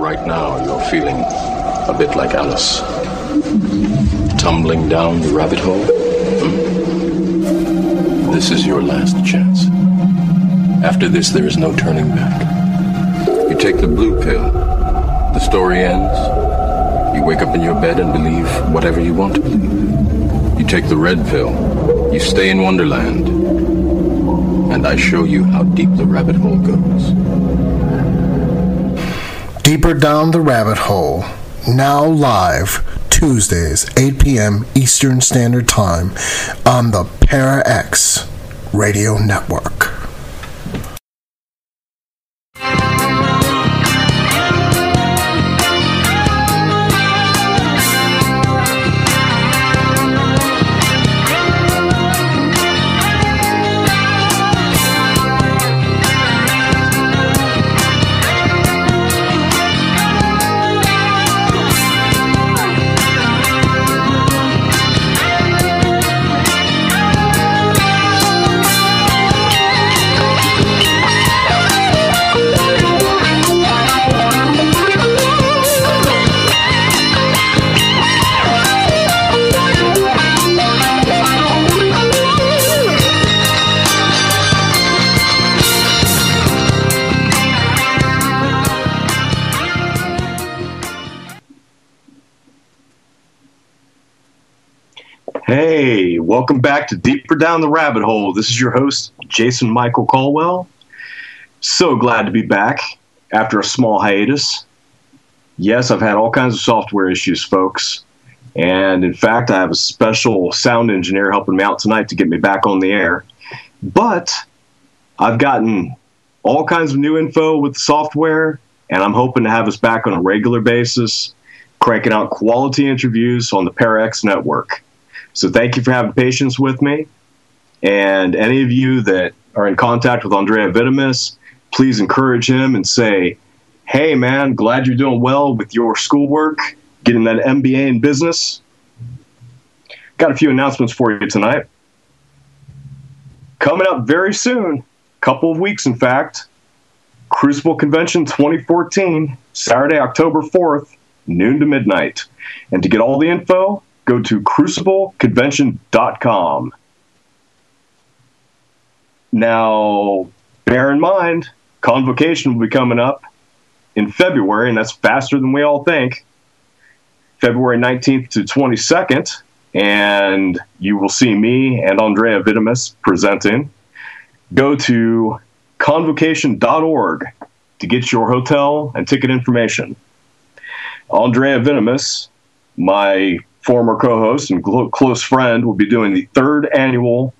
Right now, you're feeling a bit like Alice. Tumbling down the rabbit hole. Hmm? This is your last chance. After this, there is no turning back. You take the blue pill. The story ends. You wake up in your bed and believe whatever you want to believe. You take the red pill. You stay in Wonderland. And I show you how deep the rabbit hole goes. Deeper Down the Rabbit Hole, now live Tuesdays, 8 p.m. Eastern Standard Time on the Para X Radio Network. Down the Rabbit Hole. This is your host, Jason Michael Caldwell. So glad to be back after a small hiatus. Yes, I've had all kinds of software issues, folks. And in fact, I have a special sound engineer helping me out tonight to get me back on the air. But I've gotten all kinds of new info with the software, and I'm hoping to have us back on a regular basis, cranking out quality interviews on the ParaX network. So thank you for having patience with me. And any of you that are in contact with Andrea Vitamis, please encourage him and say, hey, man, glad you're doing well with your schoolwork, getting that MBA in business. Got a few announcements for you tonight. Coming up very soon, couple of weeks, in fact, Crucible Convention 2014, Saturday, October 4th, noon to midnight. And to get all the info, go to crucibleconvention.com. Now, bear in mind, convocation will be coming up in February, and that's faster than we all think. February 19th to 22nd, and you will see me and Andrea Vitamis presenting. Go to convocation.org to get your hotel and ticket information. Andrea Vitamis, my former co-host and glo- close friend, will be doing the third annual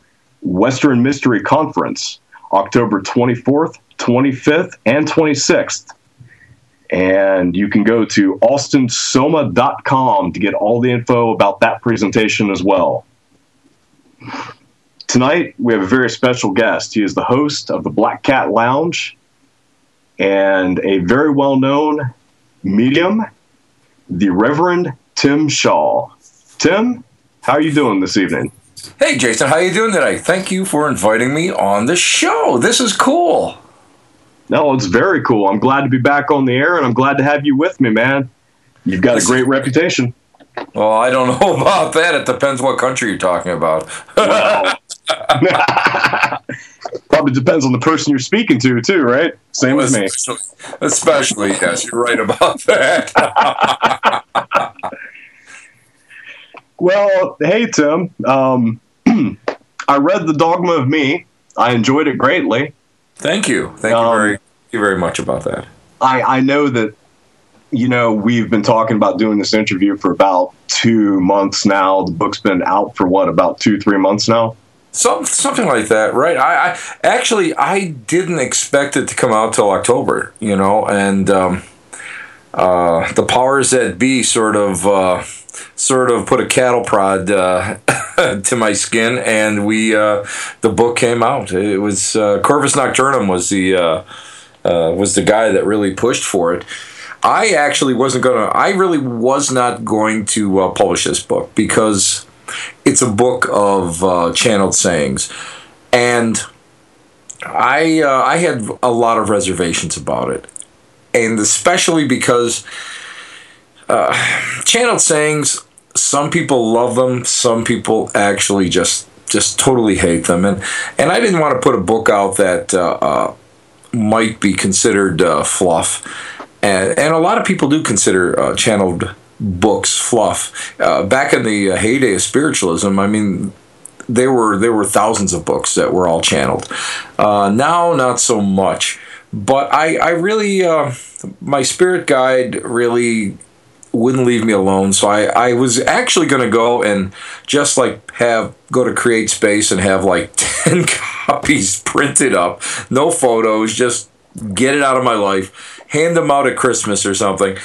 Western Mystery Conference, October 24th, 25th, and 26th. And you can go to austonsoma.com to get all the info about that presentation as well. Tonight, we have a very special guest. He is the host of the Black Cat Lounge and a very well known medium, the Reverend Tim Shaw. Tim, how are you doing this evening? Hey Jason, how you doing today? Thank you for inviting me on the show. This is cool. No, it's very cool. I'm glad to be back on the air and I'm glad to have you with me, man. You've got a great reputation. Well, I don't know about that. It depends what country you're talking about. Well, probably depends on the person you're speaking to, too, right? Same with me. especially, especially, yes, you're right about that. Well, hey, Tim. Um, I read The Dogma of Me. I enjoyed it greatly. Thank you. Thank you Um, very, thank you very much about that. I, I know that, you know, we've been talking about doing this interview for about two months now. The book's been out for what, about two, three months now? Some, something like that, right? I, I actually I didn't expect it to come out till October, you know, and um, uh, the powers that be sort of uh, sort of put a cattle prod uh, to my skin, and we uh, the book came out. It was uh, Corvus Nocturnum was the uh, uh, was the guy that really pushed for it. I actually wasn't gonna. I really was not going to uh, publish this book because it's a book of channeled sayings, and I I had a lot of reservations about it, and especially because uh, channeled sayings, some people love them, some people actually just just totally hate them, and and I didn't want to put a book out that uh, uh, might be considered uh, fluff, and and a lot of people do consider uh, channeled books fluff. Uh, back in the heyday of spiritualism, I mean, there were there were thousands of books that were all channeled. Uh, now, not so much. But I I really uh, my spirit guide really wouldn't leave me alone. So I, I was actually going to go and just like have go to Create Space and have like 10 copies printed up, no photos, just get it out of my life, hand them out at Christmas or something.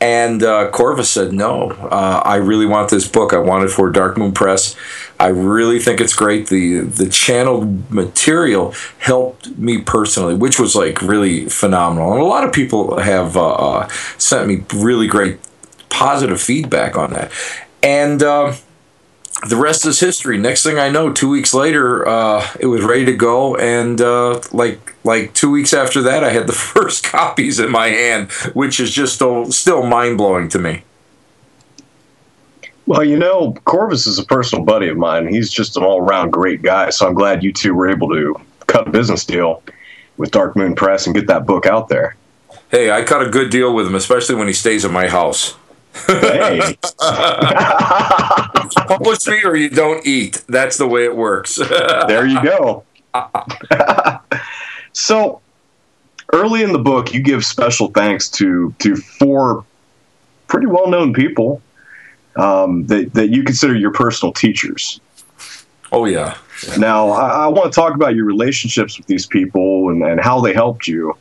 And uh, Corvus said, No, uh, I really want this book. I want it for Dark Moon Press. I really think it's great. The the channeled material helped me personally, which was like really phenomenal. And a lot of people have uh, uh sent me really great positive feedback on that. And uh, the rest is history. Next thing I know, two weeks later, uh, it was ready to go, and uh, like like two weeks after that, I had the first copies in my hand, which is just still, still mind blowing to me. Well, you know, Corvus is a personal buddy of mine. He's just an all around great guy. So I'm glad you two were able to cut a business deal with Dark Moon Press and get that book out there. Hey, I cut a good deal with him, especially when he stays at my house. Hey. Publish me or you don't eat. That's the way it works. there you go. so, early in the book, you give special thanks to to four pretty well known people um, that that you consider your personal teachers. Oh yeah. yeah. Now, I, I want to talk about your relationships with these people and, and how they helped you.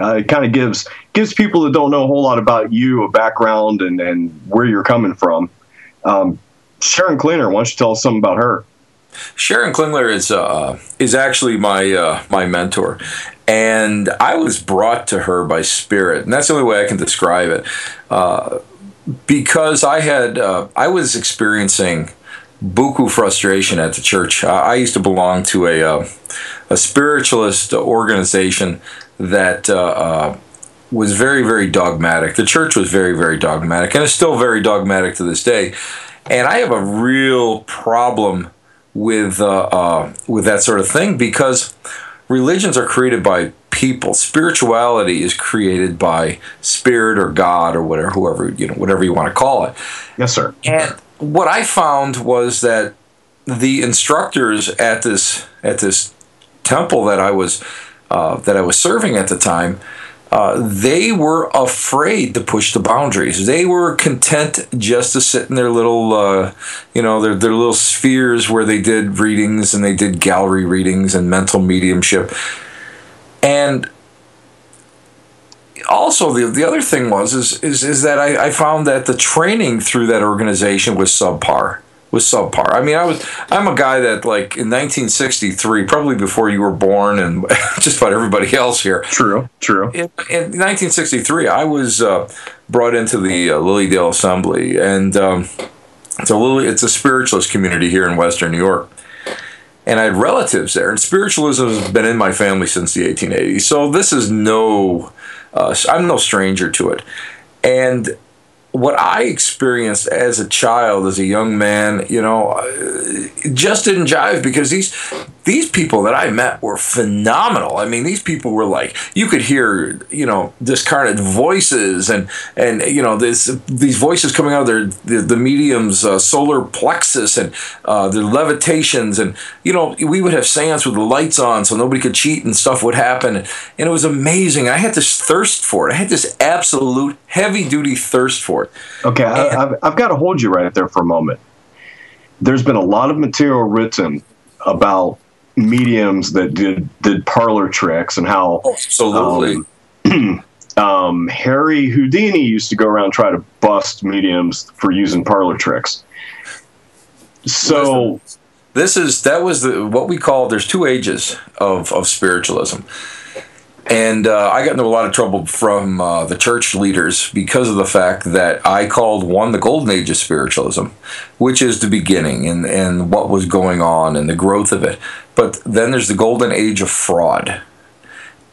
Uh, it kind of gives gives people that don't know a whole lot about you a background and, and where you're coming from. Um, Sharon Klingler, why don't you tell us something about her? Sharon Klingler is uh, is actually my uh, my mentor, and I was brought to her by spirit, and that's the only way I can describe it. Uh, because I had uh, I was experiencing buku frustration at the church. I used to belong to a uh, a spiritualist organization that uh, uh, was very, very dogmatic. The church was very, very dogmatic, and is still very dogmatic to this day. And I have a real problem with uh, uh, with that sort of thing because religions are created by people. Spirituality is created by spirit or God or whatever, whoever you know, whatever you want to call it. Yes, sir. And what I found was that the instructors at this at this temple that I was uh, that I was serving at the time, uh, they were afraid to push the boundaries. They were content just to sit in their little, uh, you know, their, their little spheres where they did readings and they did gallery readings and mental mediumship. And also the the other thing was is is, is that I, I found that the training through that organization was subpar was subpar. I mean, I was I'm a guy that like in 1963, probably before you were born, and just about everybody else here. True, true. In, in 1963, I was uh, brought into the uh, Lilydale Assembly, and um, it's a Lily, it's a spiritualist community here in Western New York. And I had relatives there, and spiritualism has been in my family since the 1880s. So this is no, uh, I'm no stranger to it. And what I experienced as a child, as a young man, you know, uh, just didn't jive because these these people that I met were phenomenal. I mean, these people were like you could hear, you know, discarnate voices and and you know this these voices coming out of their the, the medium's uh, solar plexus and uh, their levitations and you know we would have seance with the lights on so nobody could cheat and stuff would happen and it was amazing. I had this thirst for it. I had this absolute heavy duty thirst for it. Okay, and, I, I've, I've got to hold you right there for a moment. There's been a lot of material written about mediums that did did parlor tricks and how oh, absolutely. Um, um, Harry Houdini used to go around try to bust mediums for using parlor tricks. So this is that was the what we call there's two ages of of spiritualism. And uh, I got into a lot of trouble from uh, the church leaders because of the fact that I called one the golden age of spiritualism, which is the beginning and, and what was going on and the growth of it. But then there's the golden age of fraud.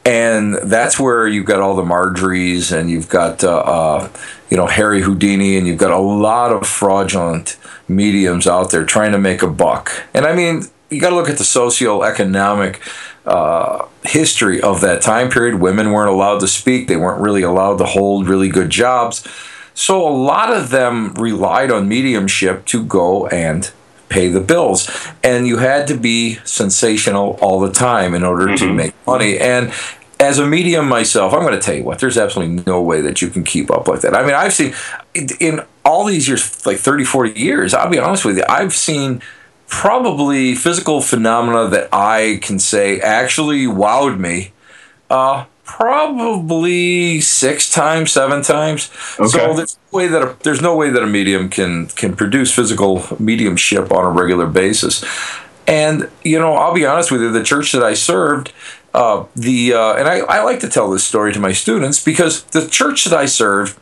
and that's where you've got all the Marjories and you've got uh, uh, you know Harry Houdini and you've got a lot of fraudulent mediums out there trying to make a buck. And I mean, you got to look at the socioeconomic uh, history of that time period. Women weren't allowed to speak; they weren't really allowed to hold really good jobs. So a lot of them relied on mediumship to go and pay the bills. And you had to be sensational all the time in order mm-hmm. to make money. And as a medium myself, I'm going to tell you what, there's absolutely no way that you can keep up like that. I mean, I've seen in all these years, like 30, 40 years, I'll be honest with you, I've seen probably physical phenomena that I can say actually wowed me. Uh, probably six times, seven times. Okay. So there's no way that a, there's no way that a medium can can produce physical mediumship on a regular basis. And you know, I'll be honest with you, the church that I served, uh, the uh, and I, I like to tell this story to my students because the church that I served,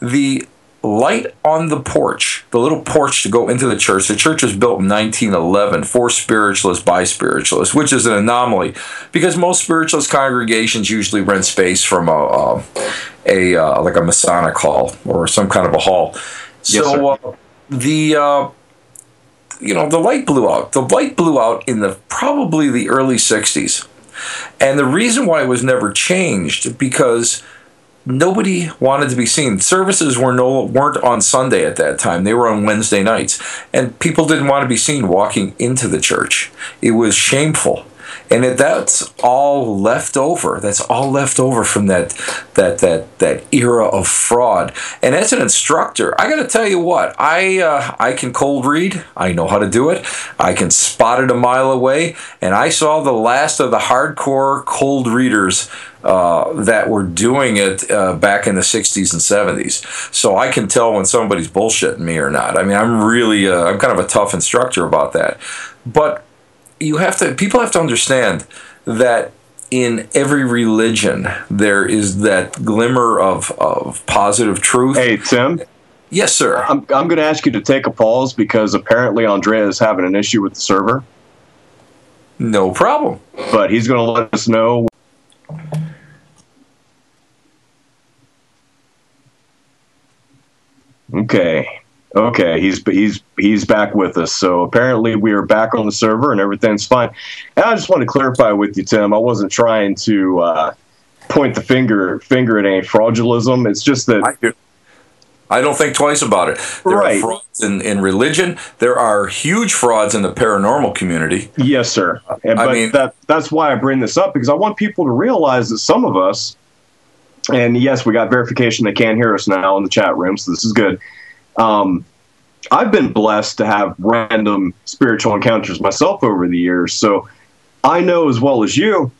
the light on the porch, the little porch to go into the church. The church was built in 1911 for spiritualists by spiritualists, which is an anomaly because most spiritualist congregations usually rent space from a, a, a uh, like a Masonic hall or some kind of a hall. So yes, uh, the uh, you know the light blew out. The light blew out in the probably the early 60s. And the reason why it was never changed because nobody wanted to be seen. Services were no weren't on Sunday at that time. They were on Wednesday nights. And people didn't want to be seen walking into the church. It was shameful and that's all left over. That's all left over from that that that that era of fraud. And as an instructor, I got to tell you what I uh, I can cold read. I know how to do it. I can spot it a mile away. And I saw the last of the hardcore cold readers uh, that were doing it uh, back in the 60s and 70s. So I can tell when somebody's bullshitting me or not. I mean, I'm really, uh, I'm kind of a tough instructor about that. But you have to people have to understand that in every religion there is that glimmer of, of positive truth. Hey Tim. Yes, sir. I'm, I'm going to ask you to take a pause because apparently Andrea is having an issue with the server. No problem. But he's going to let us know. Okay. Okay, he's he's he's back with us. So apparently we are back on the server and everything's fine. And I just want to clarify with you, Tim. I wasn't trying to uh, point the finger finger at any fraudulism. It's just that. I, I don't think twice about it. There right. are frauds in, in religion. There are huge frauds in the paranormal community. Yes, sir. And, I mean, that that's why I bring this up because I want people to realize that some of us, and yes, we got verification they can't hear us now in the chat room, so this is good um, I've been blessed to have random spiritual encounters myself over the years. So I know as well as you,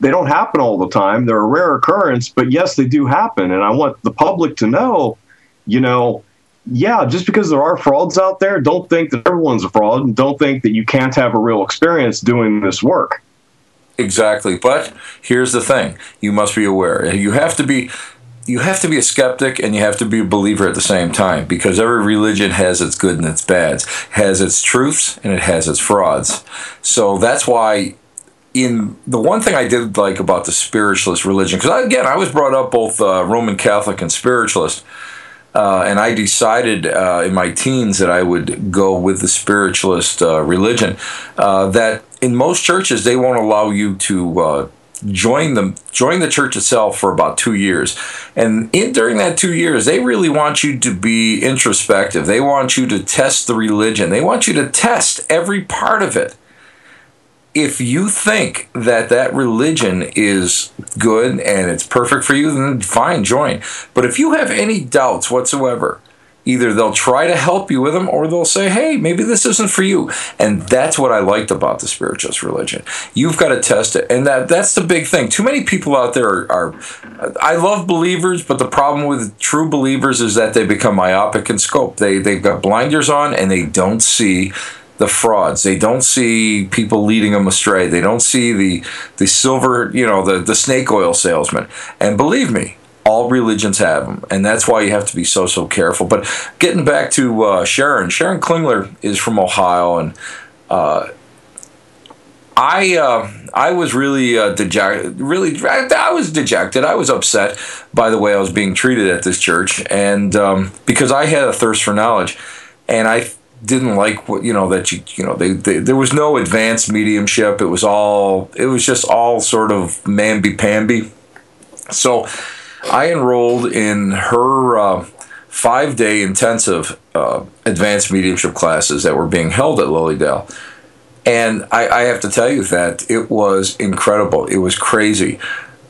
they don't happen all the time. They're a rare occurrence, but yes, they do happen. And I want the public to know, you know, yeah, just because there are frauds out there, don't think that everyone's a fraud and don't think that you can't have a real experience doing this work. Exactly. But here's the thing you must be aware. You have to be you have to be a skeptic and you have to be a believer at the same time because every religion has its good and its bads, has its truths and it has its frauds. So that's why in the one thing I did like about the spiritualist religion, because again, I was brought up both uh, Roman Catholic and spiritualist, uh, and I decided uh, in my teens that I would go with the spiritualist uh, religion. Uh, that in most churches, they won't allow you to join them join the church itself for about two years. And in, during that two years they really want you to be introspective. They want you to test the religion. They want you to test every part of it. If you think that that religion is good and it's perfect for you then fine join. But if you have any doubts whatsoever Either they'll try to help you with them or they'll say, hey, maybe this isn't for you. And that's what I liked about the spiritualist religion. You've got to test it. And that that's the big thing. Too many people out there are, are I love believers, but the problem with true believers is that they become myopic in scope. They, they've got blinders on and they don't see the frauds. They don't see people leading them astray. They don't see the the silver, you know, the the snake oil salesman. And believe me, all religions have them, and that's why you have to be so so careful. But getting back to uh, Sharon, Sharon Klingler is from Ohio, and uh, I uh, I was really uh, dejected. Really, I, I, was dejected. I was upset by the way I was being treated at this church, and um, because I had a thirst for knowledge, and I didn't like what you know that you you know they, they, there was no advanced mediumship. It was all it was just all sort of mamby pamby. So I enrolled in her uh, five day intensive uh, advanced mediumship classes that were being held at Lilydale. And I, I, have to tell you that it was incredible. It was crazy.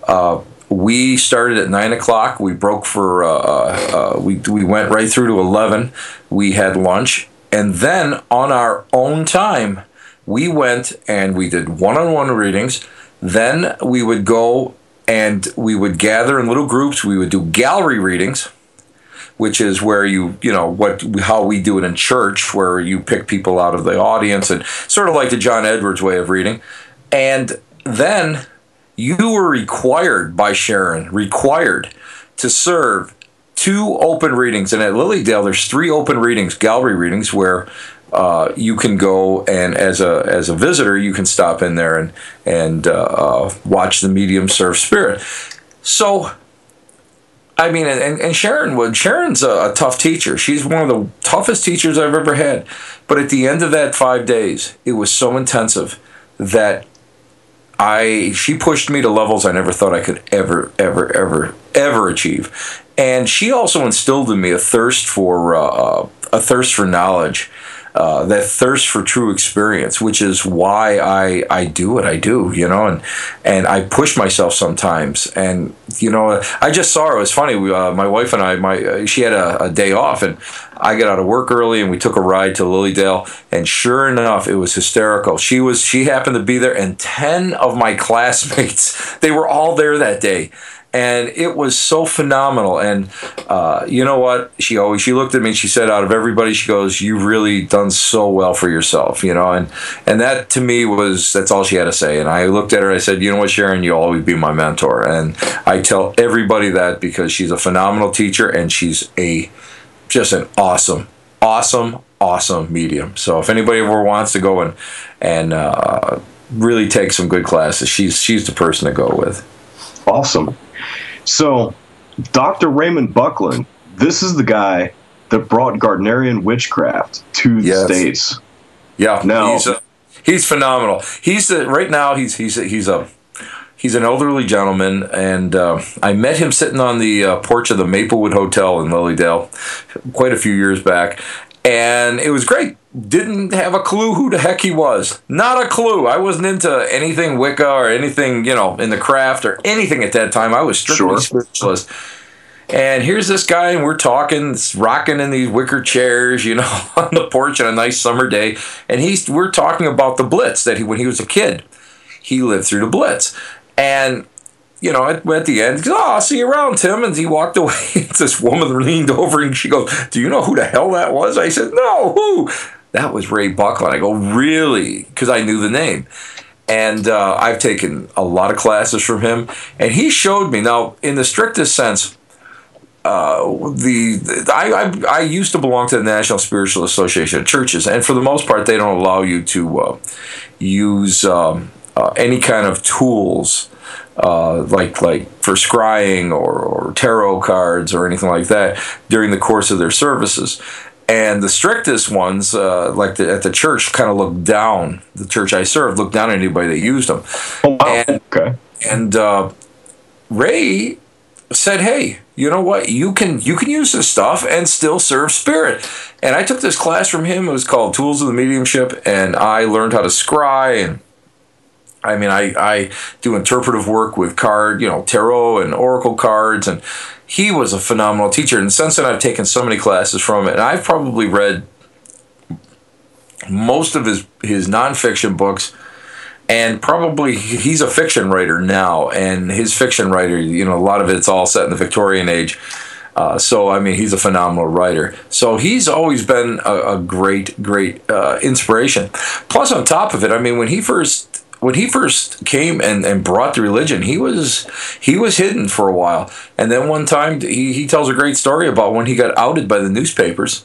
Uh, we started at nine o'clock. We broke for uh, uh, uh, we we went right through to eleven. We had lunch, and then on our own time, we went and we did one-on-one readings. Then we would go and we would gather in little groups. We would do gallery readings, which is where you, you know, what how we do it in church, where you pick people out of the audience and sort of like the John Edwards way of reading. And then you were required by Sharon, required to serve two open readings. And at Lilydale, there's three open readings, gallery readings, where uh, you can go and as a as a visitor you can stop in there and and uh, uh, watch the medium serve spirit. So, I mean, and, and Sharon would Sharon's a, a, tough teacher. She's one of the toughest teachers I've ever had. But at the end of that five days, it was so intensive that I she pushed me to levels I never thought I could ever ever ever ever achieve. And she also instilled in me a thirst for uh, uh a thirst for knowledge uh, that thirst for true experience, which is why I, I do what I do, you know, and and I push myself sometimes. And you know, I just saw her. It was funny. We, uh, my wife and I, my uh, she had a, a, day off, and I got out of work early, and we took a ride to Lilydale. And sure enough, it was hysterical. She was she happened to be there, and ten of my classmates they were all there that day and it was so phenomenal. And uh, you know what? She always she looked at me and she said, "Out of everybody, she goes, you've really done so well for yourself." You know, and and that to me was that's all she had to say. And I looked at her. I said, "You know what, Sharon? You'll always be my mentor." And I tell everybody that because she's a phenomenal teacher and she's a just an awesome, awesome, awesome medium. So if anybody ever wants to go and and uh, really take some good classes, she's she's the person to go with. Awesome. So, Dr. Raymond Buckland, this is the guy that brought Gardnerian witchcraft to the yes. states. Yeah, now he's a, he's phenomenal. He's a, right now he's he's a, he's a he's an elderly gentleman, and uh, I met him sitting on the uh, porch of the Maplewood Hotel in Lilydale quite a few years back, and it was great. Didn't have a clue who the heck he was. Not a clue. I wasn't into anything Wicca or anything, you know, in the craft or anything at that time. I was strictly sure. spiritualist. And here's this guy, and we're talking, rocking in these wicker chairs, you know, on the porch on a nice summer day. And he's we're talking about the Blitz that he when he was a kid, he lived through the Blitz. And you know, at, at the end, he goes, oh, I'll see you around, Tim. And he walked away. this woman leaned over and she goes, Do you know who the hell that was? I said, No, who? That was Ray Buckland. I go, Really? Because I knew the name. And uh, I've taken a lot of classes from him. And he showed me, now, in the strictest sense, uh, the, the I, I, I used to belong to the National Spiritual Association of Churches, and for the most part, they don't allow you to uh, use um, uh, any kind of tools uh, like like for scrying or, or tarot cards or anything like that during the course of their services. And the strictest ones, uh, like the, at the church, kind of looked down. The church I served looked down at anybody that used them. Oh, wow. And, okay. And uh, Ray said, "Hey, you know what? You can you can use this stuff and still serve spirit." And I took this class from him. It was called Tools of the Mediumship, and I learned how to scry and I mean, I, I do interpretive work with card, you know, tarot and oracle cards, and he was a phenomenal teacher. And since then, I've taken so many classes from it, and I've probably read most of his his nonfiction books, and probably he's a fiction writer now, and his fiction writer, you know, a lot of it's all set in the Victorian age. Uh, so I mean, he's a phenomenal writer. So he's always been a, a great, great uh, inspiration. Plus, on top of it, I mean, when he first when he first came and, and brought the religion, he was he was hidden for a while. And then one time he, he tells a great story about when he got outed by the newspapers.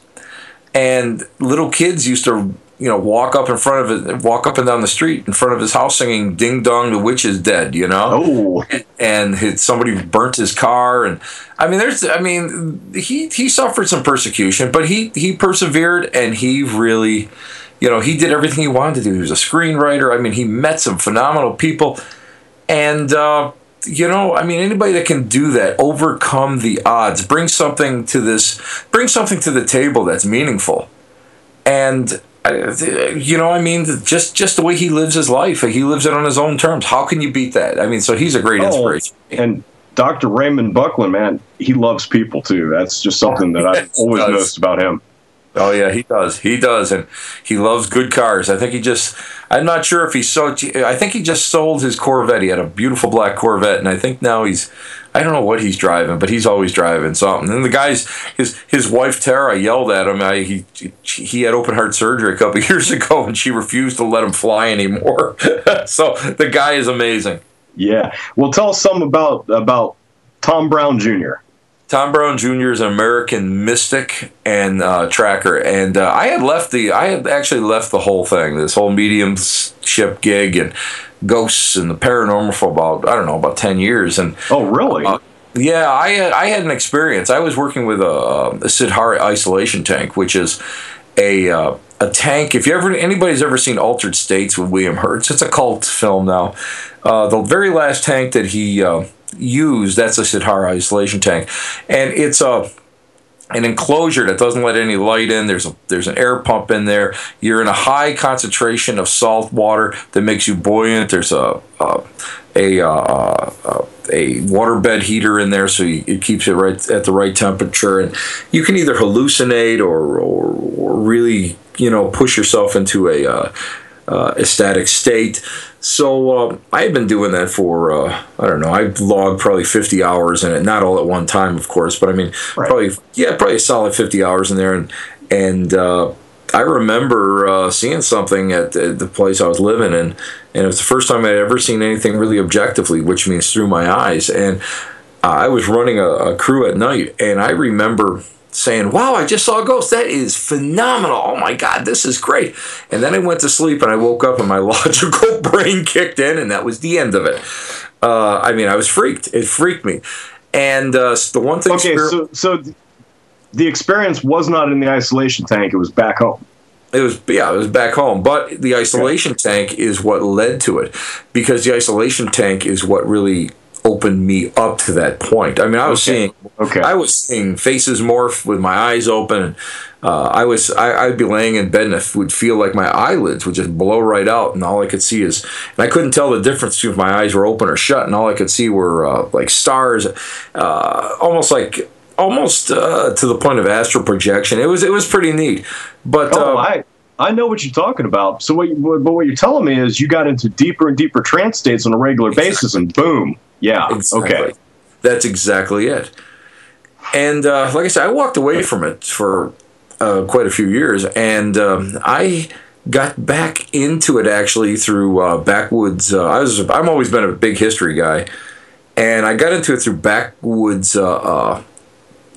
And little kids used to you know, walk up in front of it, walk up and down the street in front of his house singing "Ding Dong, the Witch is Dead," you know. Oh, and his, somebody burnt his car, and I mean, there's, I mean, he he suffered some persecution, but he he persevered, and he really, you know, he did everything he wanted to do. He was a screenwriter. I mean, he met some phenomenal people, and. uh you know, I mean, anybody that can do that, overcome the odds, bring something to this, bring something to the table that's meaningful, and you know, I mean, just just the way he lives his life, he lives it on his own terms. How can you beat that? I mean, so he's a great oh, inspiration. And Dr. Raymond Buckland, man, he loves people too. That's just something that I've always noticed about him. Oh yeah, he does. He does, and he loves good cars. I think he just. I'm not sure if he sold. I think he just sold his Corvette. He had a beautiful black Corvette, and I think now he's. I don't know what he's driving, but he's always driving something. And the guys, his his wife Tara yelled at him. I, he he had open heart surgery a couple years ago, and she refused to let him fly anymore. so the guy is amazing. Yeah. Well, tell us something about about Tom Brown Jr. Tom Brown Jr. is an American mystic and uh, tracker, and uh, I had left the I had actually left the whole thing, this whole mediumship gig and ghosts and the paranormal for about I don't know about ten years. And oh, really? Uh, yeah, I had, I had an experience. I was working with a, a Siddhara isolation tank, which is a uh, a tank. If you ever anybody's ever seen Altered States with William Hertz, it's a cult film now. Uh, the very last tank that he uh, used. That's a Siddhara isolation tank, and it's a an enclosure that doesn't let any light in. There's a there's an air pump in there. You're in a high concentration of salt water that makes you buoyant. There's a a a, uh, a waterbed heater in there, so you, it keeps it right at the right temperature. And you can either hallucinate or or, or really you know push yourself into a uh, uh, ecstatic state. So uh, I've been doing that for uh, I don't know. I've logged probably 50 hours in it, not all at one time, of course, but I mean right. probably yeah, probably a solid 50 hours in there. And and uh, I remember uh, seeing something at, at, the place I was living in, and it was the first time I'd ever seen anything really objectively, which means through my eyes. And I was running a, a crew at night, and I remember saying, Wow, I just saw a ghost. That is phenomenal. Oh my God, this is great. And then I went to sleep and I woke up and my logical brain kicked in, and that was the end of it. Uh, I mean, I was freaked. It freaked me. And uh, the one thing. Okay, so, so the experience was not in the isolation tank, it was back home. It was yeah, it was back home. But the isolation tank is what led to it, because the isolation tank is what really opened me up to that point. I mean, I was okay. seeing, okay, I was seeing faces morph with my eyes open. Uh, I was, I, would be laying in bed and it would feel like my eyelids would just blow right out, and all I could see is, and I couldn't tell the difference if my eyes were open or shut, and all I could see were uh, like stars, uh, almost like, almost uh, to the point of astral projection. It was, it was pretty neat. But oh, uh, I, I know what you're talking about. So, what, but what you're telling me is you got into deeper and deeper trance states on a regular basis, and boom, yeah. Exactly. Okay. That's exactly it. And uh, like I said, I walked away from it for uh, quite a few years, and um, I got back into it actually through uh, backwoods. Uh, I was I've always been a big history guy, and I got into it through backwoods uh, uh,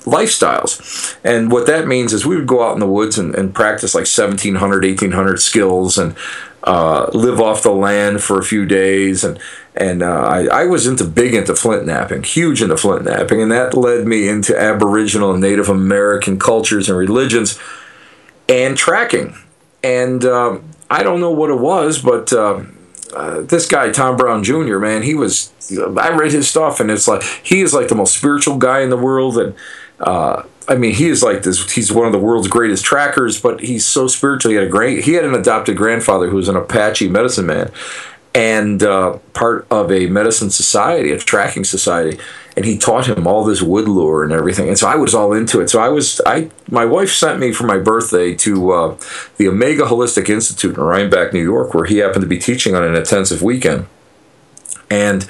lifestyles. And what that means is we would go out in the woods and, and practice like 1700, 1800 skills and uh, live off the land for a few days. And, and uh, I, I was into big into flint knapping, huge into flint knapping. And that led me into Aboriginal and Native American cultures and religions and tracking. And uh, I don't know what it was, but uh, uh, this guy Tom Brown Jr. Man, he was. I read his stuff, and it's like he is like the most spiritual guy in the world, and uh, I mean, he is like this. He's one of the world's greatest trackers, but he's so spiritual. He had a great. He had an adopted grandfather who was an Apache medicine man, and uh, part of a medicine society, a tracking society. And he taught him all this wood lore and everything. And so I was all into it. So I was. I my wife sent me for my birthday to uh, the Omega Holistic Institute in Rhinebeck, New York, where he happened to be teaching on an intensive weekend, and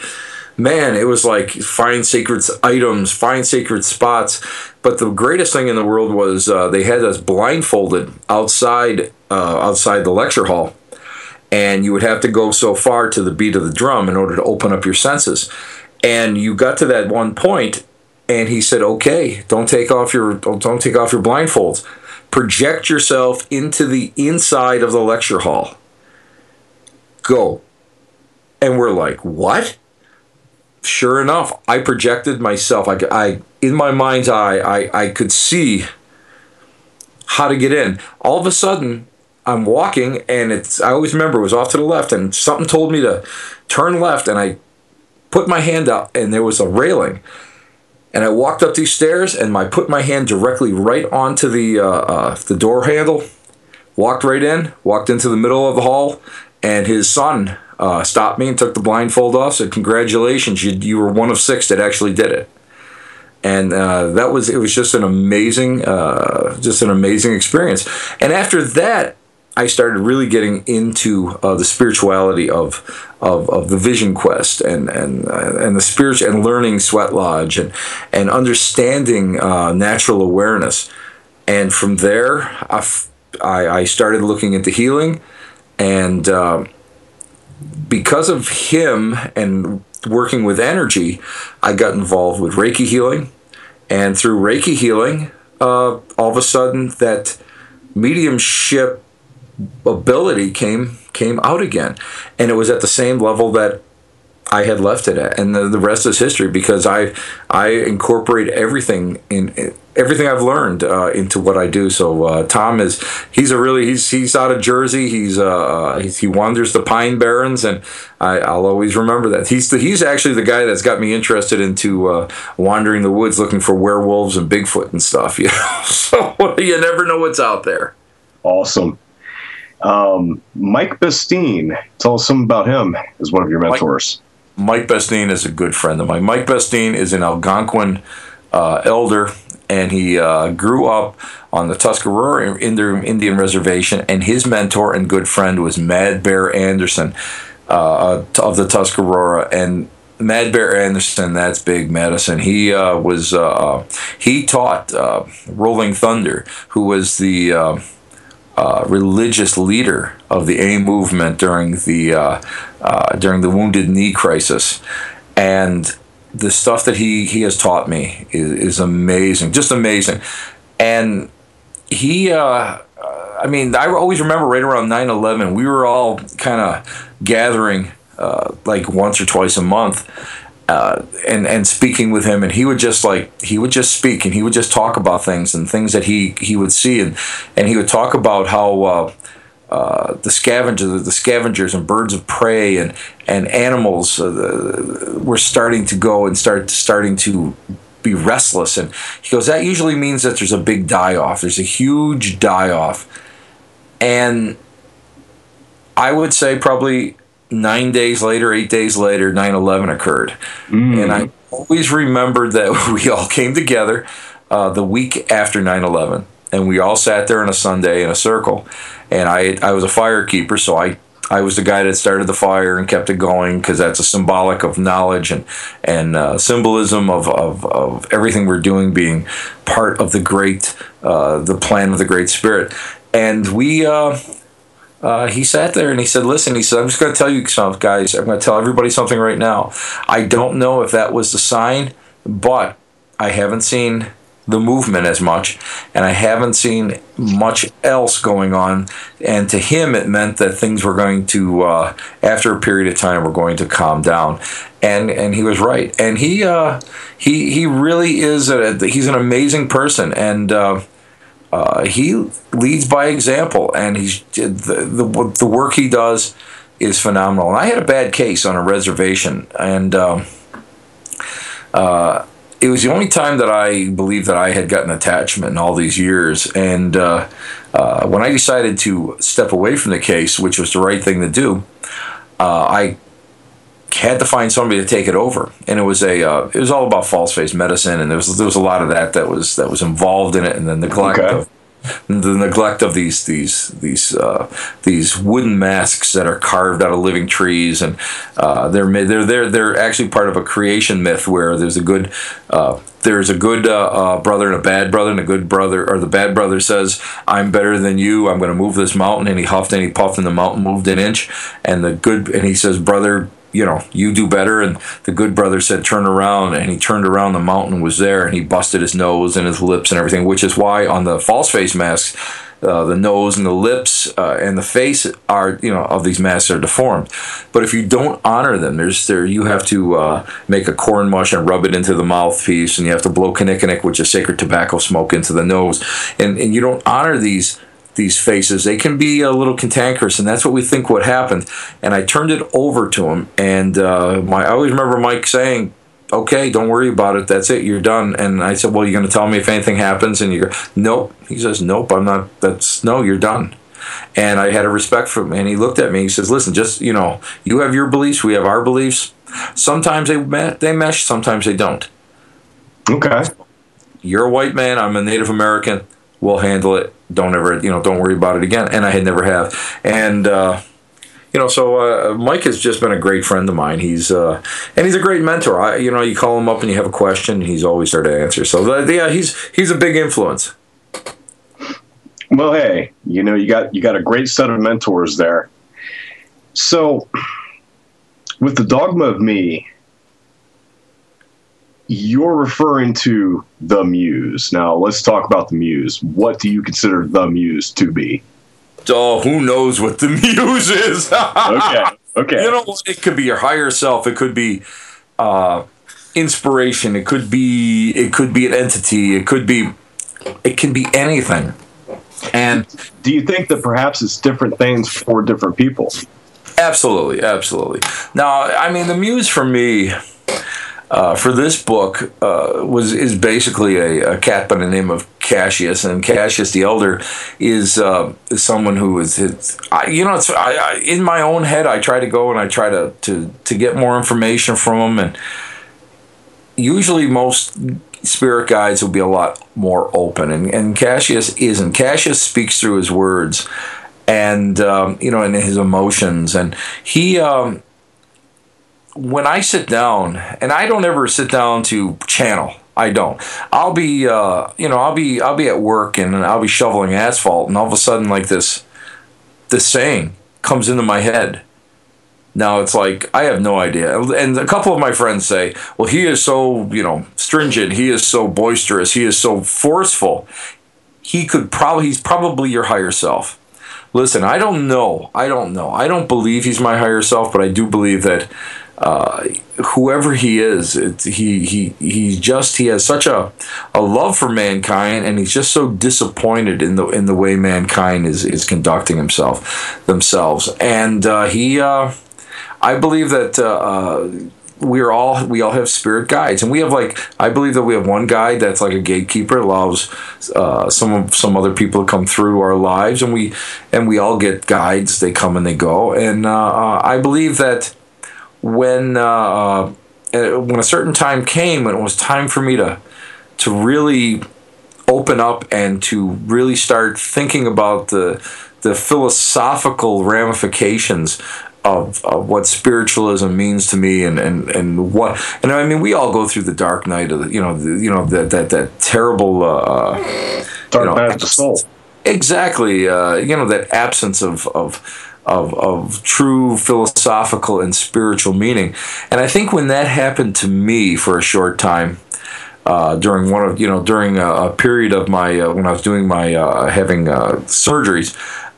man, it was like find sacred items, find sacred spots. But the greatest thing in the world was uh, they had us blindfolded outside uh, outside the lecture hall, and you would have to go so far to the beat of the drum in order to open up your senses. And you got to that one point, and he said, "Okay, don't take off your don't take off your blindfolds." project yourself into the inside of the lecture hall. Go. And we're like, what? Sure enough, I projected myself. I, I in my mind's eye, I, I could see how to get in. All of a sudden, I'm walking, and it's I always remember it was off to the left, and something told me to turn left, and I put my hand up, and there was a railing. And I walked up these stairs, and I put my hand directly right onto the uh, uh, the door handle. Walked right in, walked into the middle of the hall, and his son uh, stopped me and took the blindfold off. Said, "Congratulations, you you were one of six that actually did it." And uh, that was it was just an amazing, uh, just an amazing experience. And after that, I started really getting into uh, the spirituality of, of of the Vision Quest and and uh, and the spiritual and learning Sweat Lodge and and understanding uh, natural awareness. And from there, I, I started looking into healing, and uh, because of him and working with energy, I got involved with Reiki healing, and through Reiki healing, uh, all of a sudden that mediumship ability came came out again, and it was at the same level that I had left it at, and the, the rest is history because I I incorporate everything in everything I've learned uh, into what I do. So uh, Tom is he's a really he's he's out of Jersey. He's uh he's, he wanders the Pine Barrens, and I, will always remember that. He's the, he's actually the guy that's got me interested into uh, wandering the woods looking for werewolves and Bigfoot and stuff. You know, so you never know what's out there. Awesome. Um, Mike Bastine, tell us something about him as one of your mentors. Mike, Mike Bastine is a good friend of mine. Mike Bastine is an Algonquin uh, elder, and he uh, grew up on the Tuscarora Indian Reservation, and his mentor and good friend was Mad Bear Anderson uh, of the Tuscarora, and Mad Bear Anderson, that's big medicine. He uh, was uh, he taught uh, Rolling Thunder, who was the uh, uh, religious leader of the A movement during the uh, uh, during the Wounded Knee crisis, and the stuff that he he has taught me is, is amazing, just amazing, and he. Uh, I mean, I always remember right around 9 11, we were all kind of gathering uh, like once or twice a month uh, and and speaking with him, and he would just like he would just speak, and he would just talk about things and things that he he would see, and and he would talk about how. Uh, uh, the scavengers, the scavengers, and birds of prey, and and animals uh, were starting to go and start starting to be restless. And he goes, that usually means that there's a big die off. There's a huge die off, and I would say probably nine days later, eight days later, 9 11 occurred. Mm. And I always remembered that we all came together uh, the week after 9 11. And we all sat there on a Sunday in a circle. And I, I was a firekeeper, so I, I was the guy that started the fire and kept it going because that's a symbolic of knowledge and, and uh, symbolism of, of, of everything we're doing being part of the great, uh, the plan of the Great Spirit. And we, uh, uh, he sat there and he said, "Listen," he said, "I'm just going to tell you something, guys. I'm going to tell everybody something right now. I don't know if that was the sign, but I haven't seen the movement as much, and I haven't seen much else going on. And to him, it meant that things were going to, uh, after a period of time, were going to calm down. And and he was right. And he uh, he he really is a he's an amazing person. And uh, he leads by example, and he's the, the the work he does is phenomenal. And I had a bad case on a reservation, and um, uh, it was the only time that I believe that I had gotten attachment in all these years. And uh, uh when I decided to step away from the case, which was the right thing to do, uh, I had to find somebody to take it over, and it was a uh, it was all about false face medicine, and there was there was a lot of that that was that was involved in it, and the neglect okay. of the neglect of these these these uh, these wooden masks that are carved out of living trees, and uh, they're they're they're they're actually part of a creation myth where there's a good uh, there's a good uh, uh, brother and a bad brother, and a good brother or the bad brother says, "I'm better than you. I'm going to move this mountain," and he huffed and he puffed, and the mountain moved an inch, and the good and he says, "Brother." You know, you do better. And the good brother said, turn around. And he turned around, the mountain was there, and he busted his nose and his lips and everything, which is why on the false face masks, uh, the nose and the lips uh, and the face are you know of these masks are deformed. But if you don't honor them, there's there you have to uh, make a corn mush and rub it into the mouthpiece, and you have to blow kinnikinnick, which is sacred tobacco smoke, into the nose, and and you don't honor these these faces. They can be a little cantankerous, and that's what we think what happened. And I turned it over to him, and uh, my I always remember Mike saying, okay, don't worry about it. That's it. You're done. And I said, well, you're going to tell me if anything happens? And you go, nope. He says, nope, I'm not. That's no, you're done. And I had a respect for him. And he looked at me. He says, listen, just, you know, you have your beliefs. We have our beliefs. Sometimes they, they mesh. Sometimes they don't. Okay. You're a white man. I'm a Native American. We'll handle it. Don't ever, you know, don't worry about it again. And I had never have. And, uh, you know, so uh, Mike has just been a great friend of mine. He's uh, and he's a great mentor. I, you know, you call him up and you have a question, he's always there to answer. So uh, yeah, he's he's a big influence. Well, hey, you know, you got you got a great set of mentors there. So, with the dogma of me, you're referring to the muse. Now, let's talk about the muse. What do you consider the muse to be? oh, who knows what the muse is? okay. Okay. You know, it could be your higher self. It could be uh, inspiration. It could be. It could be an entity. It could be. It can be anything. And do you think that perhaps it's different things for different people? Absolutely, absolutely. Now, I mean, the muse for me uh, for this book uh, was is basically a, a, cat by the name of Cassius, and Cassius the Elder is, uh, someone who is, is I, you know, it's I, I, in my own head. I try to go and I try to to to get more information from him, and usually most spirit guides will be a lot more open, and and Cassius isn't. Cassius speaks through his words, and um, you know, and his emotions, and he. Um, when I sit down, and I don't ever sit down to channel. I don't. I'll be, uh, you know, I'll be, I'll be at work and I'll be shoveling asphalt, and all of a sudden, like this, this saying comes into my head. Now it's like I have no idea. And a couple of my friends say, "Well, he is so, you know, stringent. He is so boisterous. He is so forceful. He could probably, he's probably your higher self." Listen, I don't know. I don't know. I don't believe he's my higher self, but I do believe that uh, whoever he is, he he he just he has such a a love for mankind, and he's just so disappointed in the in the way mankind is is conducting himself themselves, and uh, he. Uh, I believe that uh, uh, we're all we all have spirit guides. And we have like i believe that we have one guide that's like a gatekeeper allows uh, some some other people to come through our lives and we and we all get guides. They come and they go. And uh, i believe that when uh, uh, when a certain time came when it was time for me to to really open up and to really start thinking about the the philosophical ramifications of, of what spiritualism means to me and, and, and what and I mean we all go through the dark night of the, you know the, you know that that, that terrible uh, dark you know, night of the soul. Exactly uh, you know that absence of of of, of true philosophical and spiritual meaning. And I think when that happened to me for a short time, uh, during one of you know during a, a period of my uh, when I was doing my uh, having uh, surgeries,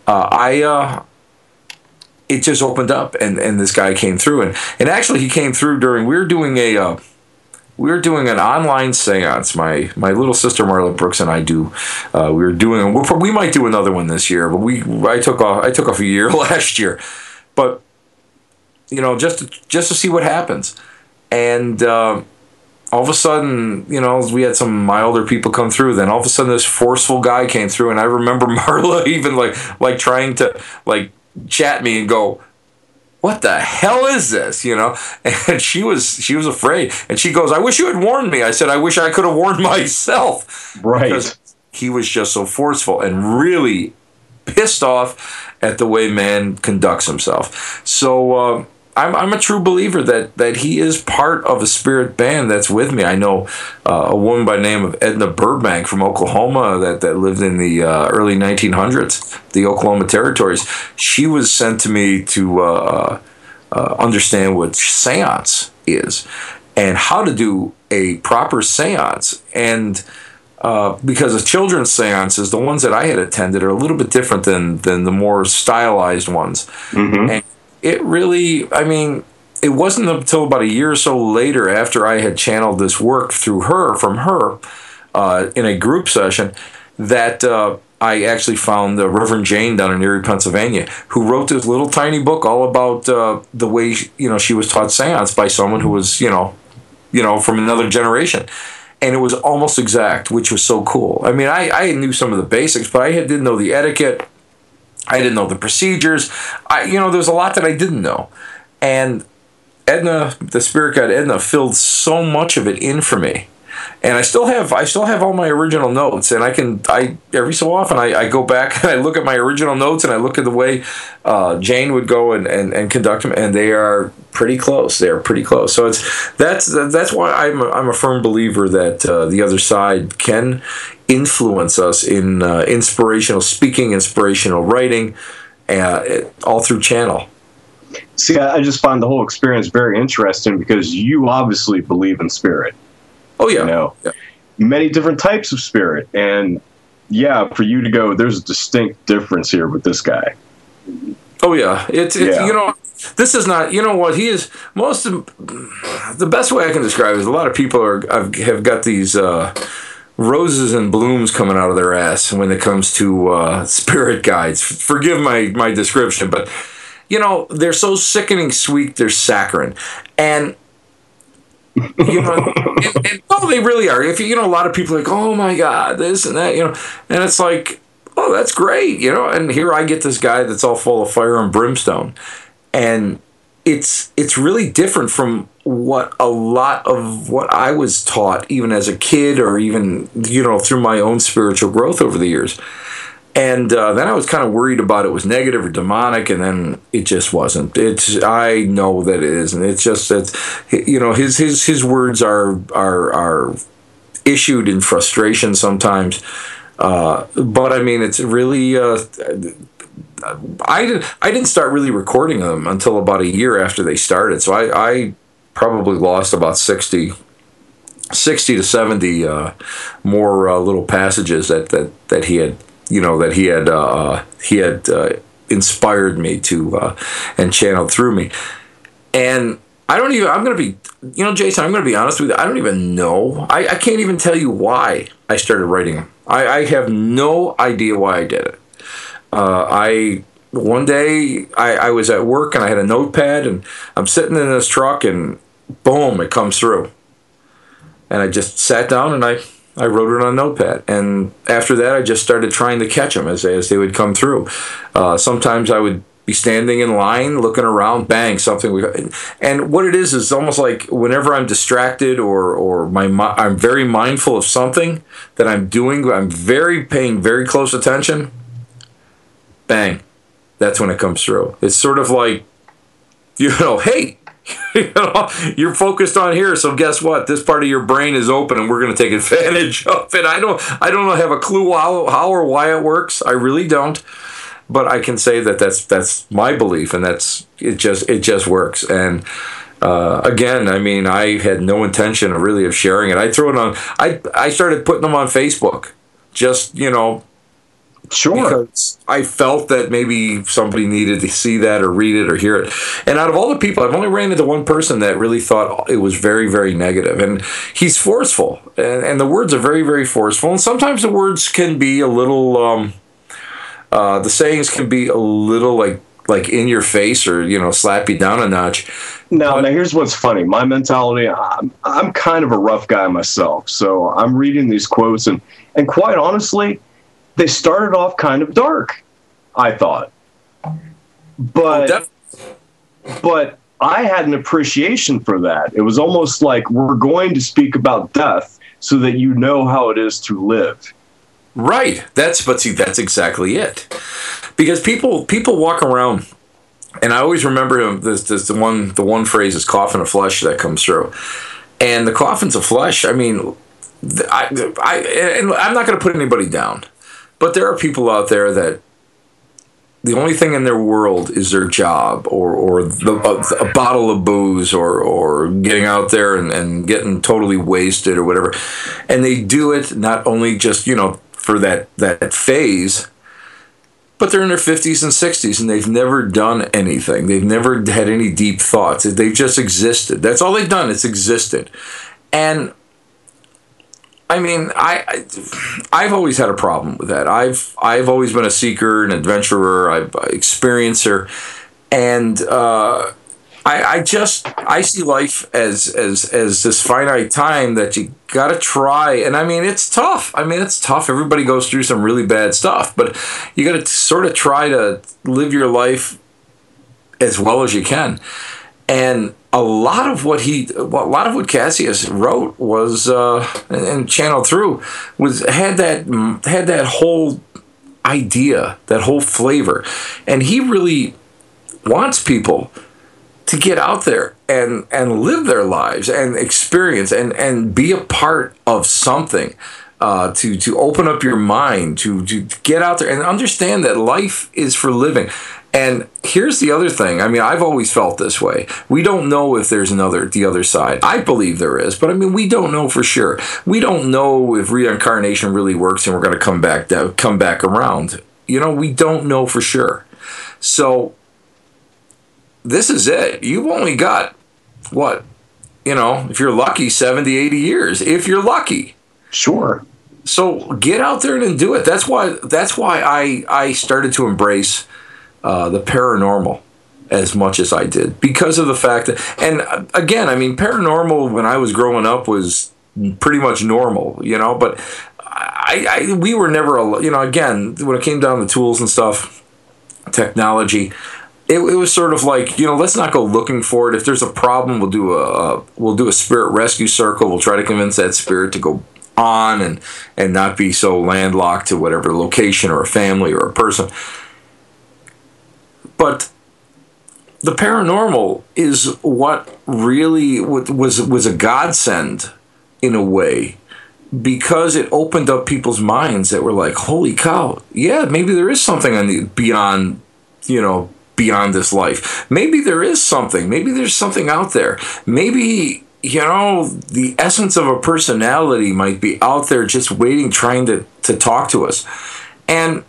uh, I uh, it just opened up and, and this guy came through and and actually he came through during we were doing a were doing an online seance. My my little sister Marla Brooks and I do. Uh, we are doing. We might do another one this year, but we I took off I took off a year last year, but you know just to, just to see what happens, and. Uh, all of a sudden, you know, we had some milder people come through. Then all of a sudden, this forceful guy came through, and I remember Marla even like like trying to like chat me and go, what the hell is this? You know? And she was she was afraid. And she goes i wish you had warned me. I said i wish i could have warned myself. Right. Because he was just so forceful and really pissed off at the way man conducts himself. So uh, I'm, I'm a true believer that, that he is part of a spirit band that's with me. I know uh, a woman by the name of Edna Burbank from Oklahoma that, that lived in the uh, early 1900s, the Oklahoma territories. She was sent to me to uh, uh, understand what seance is and how to do a proper seance. And uh, because the children's seances, the ones that I had attended, are a little bit different than than the more stylized ones. Mm-hmm. And it really, I mean, it wasn't until about a year or so later, after I had channeled this work through her from her uh, in a group session, that uh, I actually found the Reverend Jane down in Erie, Pennsylvania, who wrote this little tiny book all about uh, the way you know she was taught seance by someone who was you know, you know from another generation and it was almost exact, which was so cool. I mean, I, I knew some of the basics, but I didn't know the etiquette. I didn't know the procedures. I, you know, there's a lot that I didn't know, and Edna, the spirit guide Edna, filled so much of it in for me and I still have I still have all my original notes, and I can I every so often I, I go back and I look at my original notes and I look at the way uh, Jane would go and, and, and conduct them, and they are pretty close. They are pretty close. So it's that's that's why I'm a, I'm a firm believer that uh, the other side can influence us in uh, inspirational speaking, inspirational writing, uh, all through channel. See, I just find the whole experience very interesting because you obviously believe in spirit. Oh yeah. You know, yeah. many different types of spirit, and yeah, for you to go, there's a distinct difference here with this guy. Oh yeah, it's, it's Yeah. you know this is not you know what he is most of the best way I can describe it is a lot of people are have, have got these uh, roses and blooms coming out of their ass when it comes to uh, spirit guides. Forgive my my description, but you know they're so sickening sweet, they're saccharine, and you know, and, and, no, they really are. If you, you know, a lot of people are like, oh my god, this and that, you know, and it's like, oh, that's great, you know. And here I get this guy that's all full of fire and brimstone, and it's it's really different from what a lot of what I was taught, even as a kid, or even you know through my own spiritual growth over the years. And uh, then I was kind of worried about it was negative or demonic, and then it just wasn't. It's I know that it isn't. It's just that you know his his his words are are are issued in frustration sometimes. Uh, but I mean, it's really. Uh, I did, I didn't start really recording them until about a year after they started. So I, I probably lost about 60, 60 to 70 uh, more uh, little passages that, that, that he had you know that he had uh, he had uh, inspired me to uh, and channeled through me. And i don't even i'm gonna be you know jason i'm gonna be honest with you i don't even know. I, I can't even tell you why i started writing them i, I have no idea why i did it. Uh, i one day I, I was at work and i had a notepad and i'm sitting in this truck and boom it comes through. And i just sat down and i I wrote it on notepad, and after that, I just started trying to catch them as they, as they would come through. Uh, sometimes I would be standing in line, looking around, bang, something. And what it is is almost like whenever I'm distracted or or my I'm very mindful of something that I'm doing, I'm very paying very close attention. Bang, that's when it comes through. It's sort of like, you know, hey, you're focused on here, so guess what? This part of your brain is open, and we're going to take advantage of it. I don't, I don't have a clue how, how or why it works. I really don't, but I can say that that's that's my belief, and that's it. Just it just works. And uh, again, I mean, I had no intention of really of sharing it. I threw it on. I I started putting them on Facebook, just you know, Sure. because I felt that maybe somebody needed to see that or read it or hear it. And out of all the people, I've only ran into one person that really thought it was very, very negative. And he's forceful, and, and the words are very, very forceful. And sometimes the words can be a little, um, uh, the sayings can be a little like like in your face or you know slap you down a notch. Now, now here's what's funny. My mentality, I'm, I'm kind of a rough guy myself. So I'm reading these quotes, and, and quite honestly, they started off kind of dark, I thought. But, oh, Def- but I had an appreciation for that. It was almost like we're going to speak about death so that you know how it is to live. Right. That's but see that's exactly it. Because people people walk around and I always remember him this, this the one the one phrase is coffin of flesh that comes through. And the coffins of flesh, I mean I, I and I'm not going to put anybody down. But there are people out there that the only thing in their world is their job or, or the, a, a, bottle of booze or, or getting out there and, and getting totally wasted or whatever. And they do it not only just, you know, for that, that phase, but they're in their 50s and 60s and they've never done anything. They've never had any deep thoughts. They've just existed. That's all they've done. It's existed. And I mean, I, I have always had a problem with that. I've I've always been a seeker, an adventurer, I've experiencer, and uh, I, I just I see life as as as this finite time that you got to try. And I mean, it's tough. I mean, it's tough. Everybody goes through some really bad stuff, but you got to sort of try to live your life as well as you can. And a lot of what he, a lot of what Cassius wrote was uh, and channeled through was had that had that whole idea, that whole flavor, and he really wants people to get out there and and live their lives and experience and and be a part of something. Uh, to to open up your mind, to to get out there and understand that life is for living. And here's the other thing. I mean, I've always felt this way. We don't know if there's another the other side. I believe there is, but I mean, we don't know for sure. We don't know if reincarnation really works and we're going to come back come back around. You know, we don't know for sure. So this is it. You've only got what? You know, if you're lucky 70, 80 years. If you're lucky. Sure. So get out there and do it. That's why that's why I I started to embrace uh, the paranormal as much as I did because of the fact that, and again, I mean, paranormal when I was growing up was pretty much normal, you know, but I, I we were never, you know, again, when it came down to tools and stuff, technology, it, it, was sort of like you know let's not go looking for it. If there's a problem we'll do a, a we'll do a spirit rescue circle. We'll try to convince that spirit to go on and and not be so landlocked to whatever location or a family or a person but the paranormal is what really was was a godsend in a way because it opened up people's minds that were like holy cow yeah maybe there is something on the beyond you know beyond this life. Maybe there is something. Maybe there's something out there. Maybe you know the essence of a personality might be out there just waiting trying to to talk to us. And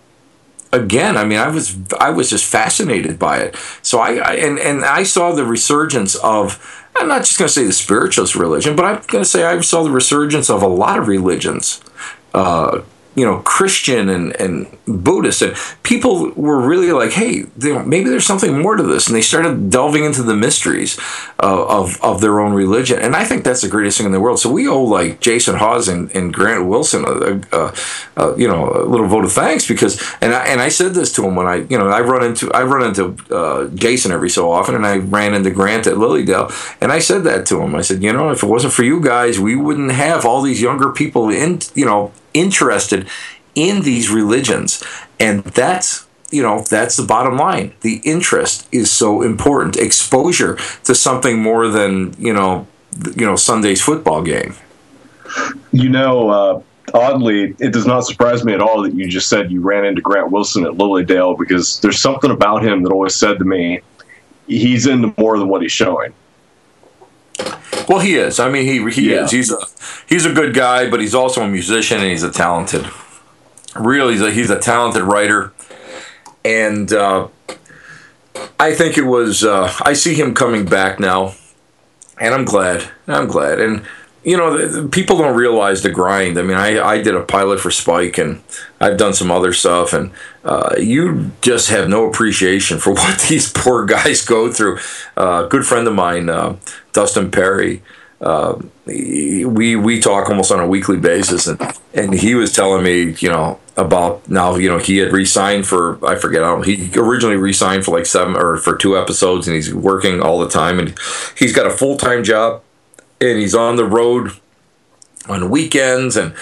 again, I mean, I was I was just fascinated by it. So I, I and and I saw the resurgence of. I'm not just going to say the spiritualist religion, but I'm going to say I saw the resurgence of a lot of religions. Uh, you know Christian and, and Buddhist and people were really like, hey, maybe there's something more to this, and they started delving into the mysteries of, of, of their own religion, and I think that's the greatest thing in the world. So we owe like Jason Hawes and, and Grant Wilson, a, a, a, you know, a little vote of thanks because, and I, and I said this to him when I, you know, I run into I run into uh, Jason every so often, and I ran into Grant at Lilydale, and I said that to him. I said, you know, if it wasn't for you guys, we wouldn't have all these younger people in, you know, interested in these religions. And that's you know that's the bottom line. The interest is so important. Exposure to something more than you know you know sunday's football game. You know uh, oddly it does not surprise me at all that you just said you ran into grant wilson at lilydale because there's something about him that always said to me he's into more than what he's showing well, he is. I mean, he he yeah. is. He's a he's a good guy, but he's also a musician and he's a talented. Really, he's a, he's a talented writer, and uh, I think it was. Uh, I see him coming back now, and I'm glad. I'm glad, and you know, people don't realize the grind. I mean, I, I did a pilot for Spike and I've done some other stuff, and uh, you just have no appreciation for what these poor guys go through. Uh, good friend of mine, uh, Dustin Pari, uh, we we talk almost on a weekly basis, and and he was telling me, you know, about now, you know, he had resigned for I forget, I. He originally resigned for like seven or for two episodes, and he's working all the time, and he's got a full time job and he's on the road on weekends and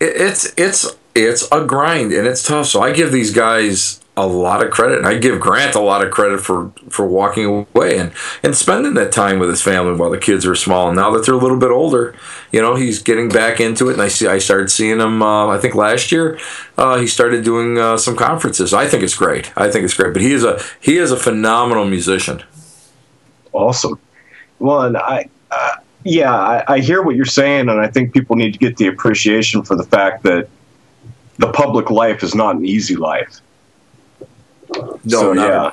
it's it's it's a grind and it's tough so i give these guys a lot of credit, and I give Grant a lot of credit for for walking away and and spending that time with his family while the kids are small. And now that they're a little bit older, you know, he's getting back into it. And I see, I started seeing him. Uh, I think last year, uh, he started doing uh, some conferences. I think it's great. I think it's great. But he is a he is a phenomenal musician. Awesome. Well, and I. Yeah, I, I hear what you're saying, and I think people need to get the appreciation for the fact that the public life is not an easy life. No, so, yeah.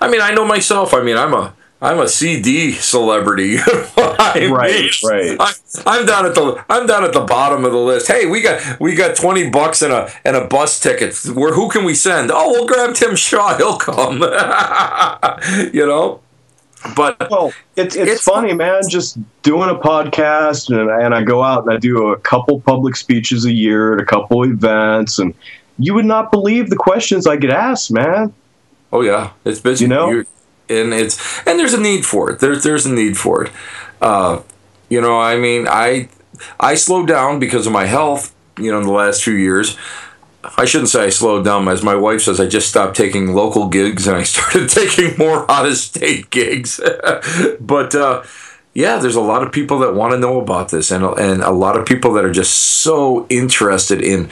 I mean, I know myself. I mean, I'm a I'm a CD celebrity. right, mean, right. I, am down at the I'm down at the bottom of the list. Hey, we got we got twenty bucks and a and a bus ticket. Where who can we send? Oh, we'll grab Tim Shaw. He'll come. you know. But well, it's, it's, it's funny, man. Just doing a podcast, and, and I go out and I do a couple public speeches a year at a couple events, and you would not believe the questions I get asked, man. Oh yeah, it's busy. You know, and it's and there's a need for it. There's there's a need for it. Uh, you know, I mean, I I slowed down because of my health. You know, in the last few years. I shouldn't say I slowed down. As my wife says, I just stopped taking local gigs and I started taking more out of state gigs. but uh, yeah, there's a lot of people that want to know about this, and and a lot of people that are just so interested in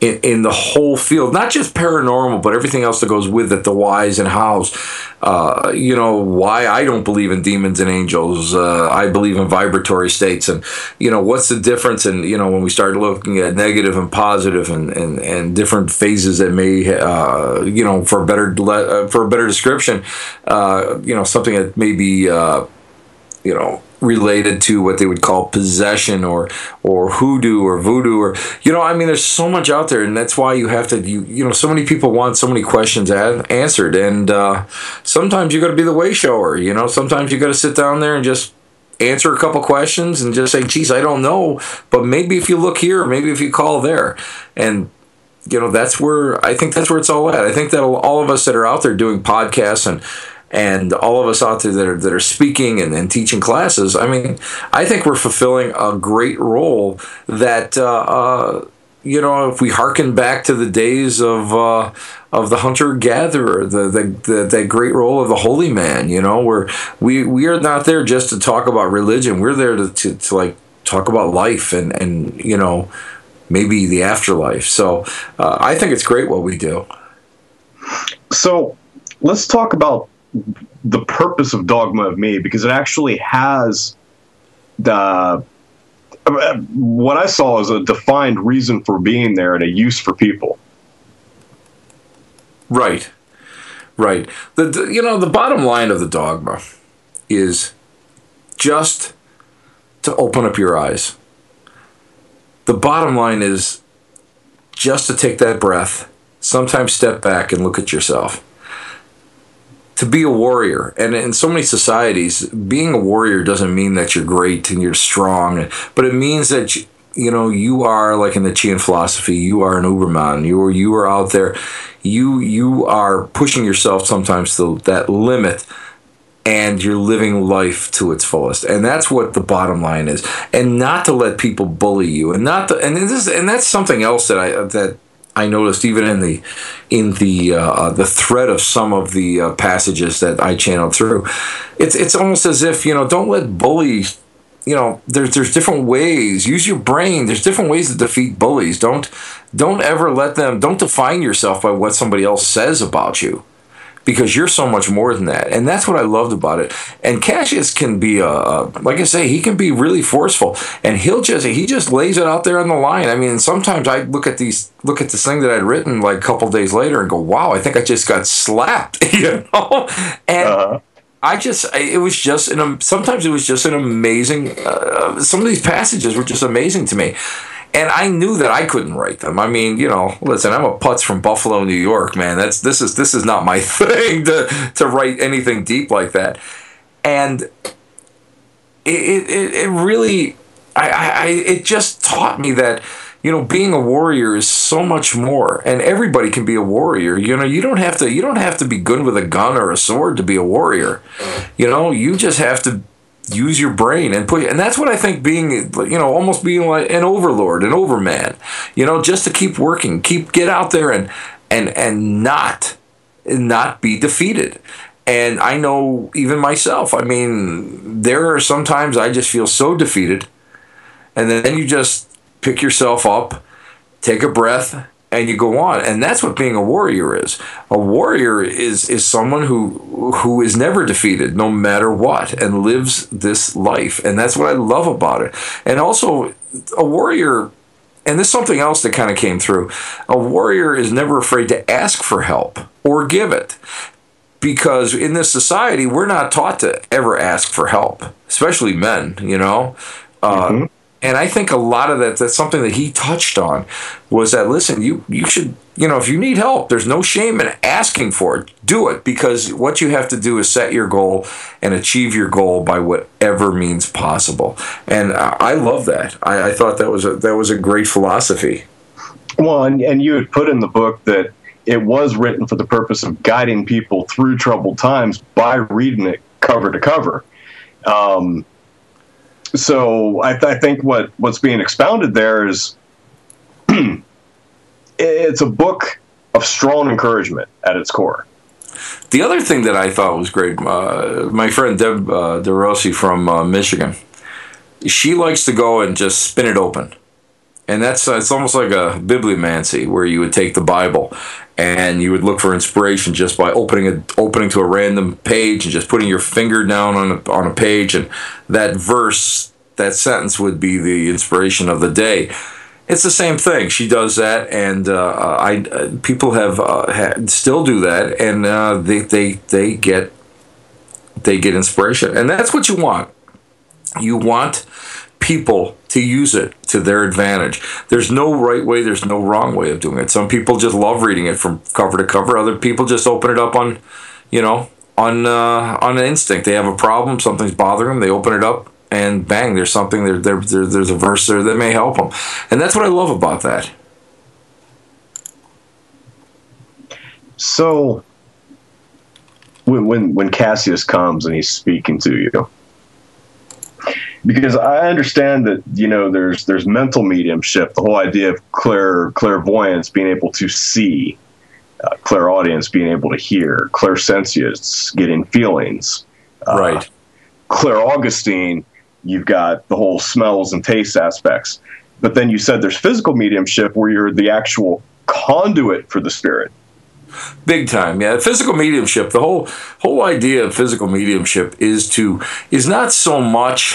in, in the whole field, not just paranormal, but everything else that goes with it, the whys and hows. Uh, you know, why I don't believe in demons and angels. Uh, I believe in vibratory states. And, you know, what's the difference? And, you know, when we start looking at negative and positive and, and, and different phases that may, uh, you know, for a better, uh, for a better description, uh, you know, something that may be, uh, you know, related to what they would call possession or or hoodoo or voodoo or you know I mean there's so much out there and that's why you have to you you know so many people want so many questions ad- answered and uh, sometimes you got to be the way shower you know sometimes you got to sit down there and just answer a couple questions and just say geez I don't know but maybe if you look here maybe if you call there. And you know that's where I think that's where it's all at. I think that all of us that are out there doing podcasts and and all of us out there that are, that are speaking and, and teaching classes, I mean, I think we're fulfilling a great role that, uh, uh, you know, if we hearken back to the days of uh, of the hunter gatherer, the, the the great role of the holy man, you know, where we we are not there just to talk about religion. We're there to, to, to like talk about life and and you know maybe the afterlife. So uh, I think it's great what we do. So let's talk about the purpose of Dogma of Me because it actually has the what I saw is a defined reason for being there and a use for people. Right, right. The, the you know the bottom line of the dogma is just to open up your eyes. The bottom line is just to take that breath, sometimes step back and look at yourself to be a warrior. And in so many societies, being a warrior doesn't mean that you're great and you're strong, but it means that you, you know you are like in the Nietzschean philosophy. You are an Uberman. You are you are out there. You you are pushing yourself sometimes to that limit and you're living life to its fullest and that's what the bottom line is and not to let people bully you and not to, and this and that's something else that i that I noticed even in the in the uh, the thread of some of the uh, passages that I channeled through, it's it's almost as if you know don't let bullies. You know, there's there's different ways. Use your brain. There's different ways to defeat bullies. Don't don't ever let them. Don't define yourself by what somebody else says about you because you're so much more than that. And that's what I loved about it. And Cassius can be a, a, like I say, he can be really forceful and he'll just he just lays it out there on the line. I mean, sometimes I look at these look at this thing that I'd written like a couple days later and go, "Wow, I think I just got slapped," you know? And uh-huh. I just, it was just, an, sometimes it was just an amazing, uh, some of these passages were just amazing to me and I knew that I couldn't write them. I mean, you know, listen, I'm a putz from Buffalo, New York, man. That's this is this is not my thing to to write anything deep like that, and it it, it really, I, I it just taught me that you know being a warrior is so much more and everybody can be a warrior you know you don't have to you don't have to be good with a gun or a sword to be a warrior you know you just have to use your brain and put and that's what i think being you know almost being like an overlord an overman you know just to keep working keep get out there and and and not not be defeated. And I know even myself, I mean, there are sometimes I just feel so defeated. And then you just pick yourself up, take a breath, and you go on. And that's what being a warrior is. A warrior is is someone who who is never defeated, no matter what, and lives this life. And that's what I love about it. And also, a warrior and this is something else that kind of came through. A warrior is never afraid to ask for help or give it. Because in this society, we're not taught to ever ask for help, especially men, you know? Uh, mm-hmm. And I think a lot of that, that's something that he touched on, was that, listen, you, you should you know, if you need help, there's no shame in asking for it. Do it because what you have to do is set your goal and achieve your goal by whatever means possible. And I love that. I, I thought that was a that was a great philosophy. Well, and, and you had put in the book that it was written for the purpose of guiding people through troubled times by reading it cover to cover. Um, so I, th- I think what what's being expounded there is it's a book of strong encouragement at its core. The other thing that I thought was great, uh, my friend Deb uh, DeRossi from uh, Michigan, she likes to go and just spin it open. And that's uh, it's almost like a bibliomancy where you would take the Bible and you would look for inspiration just by opening it opening to a random page and just putting your finger down on a, on a page and that verse that sentence would be the inspiration of the day it's the same thing. She does that, and uh, I uh, people have uh, had, still do that, and uh, they they they get they get inspiration, and that's what you want. You want people to use it to their advantage. There's no right way. There's no wrong way of doing it. Some people just love reading it from cover to cover. Other people just open it up on, you know, on uh, on an instinct. They have a problem, something's bothering them. They open it up, and bang, there's something there, there, there, there's a verse there that may help them, and that's what I love about that. So, when when when Cassius comes and he's speaking to you, because I understand that you know there's there's mental mediumship, the whole idea of clair clairvoyance, being able to see, uh, clairaudience, being able to hear, clairsentience, getting feelings, uh, right. clairgustance you've got the whole smells and taste aspects. But then you said there's physical mediumship where you're the actual conduit for the spirit. Big time, yeah. Physical mediumship. The whole whole idea of physical mediumship is to is not so much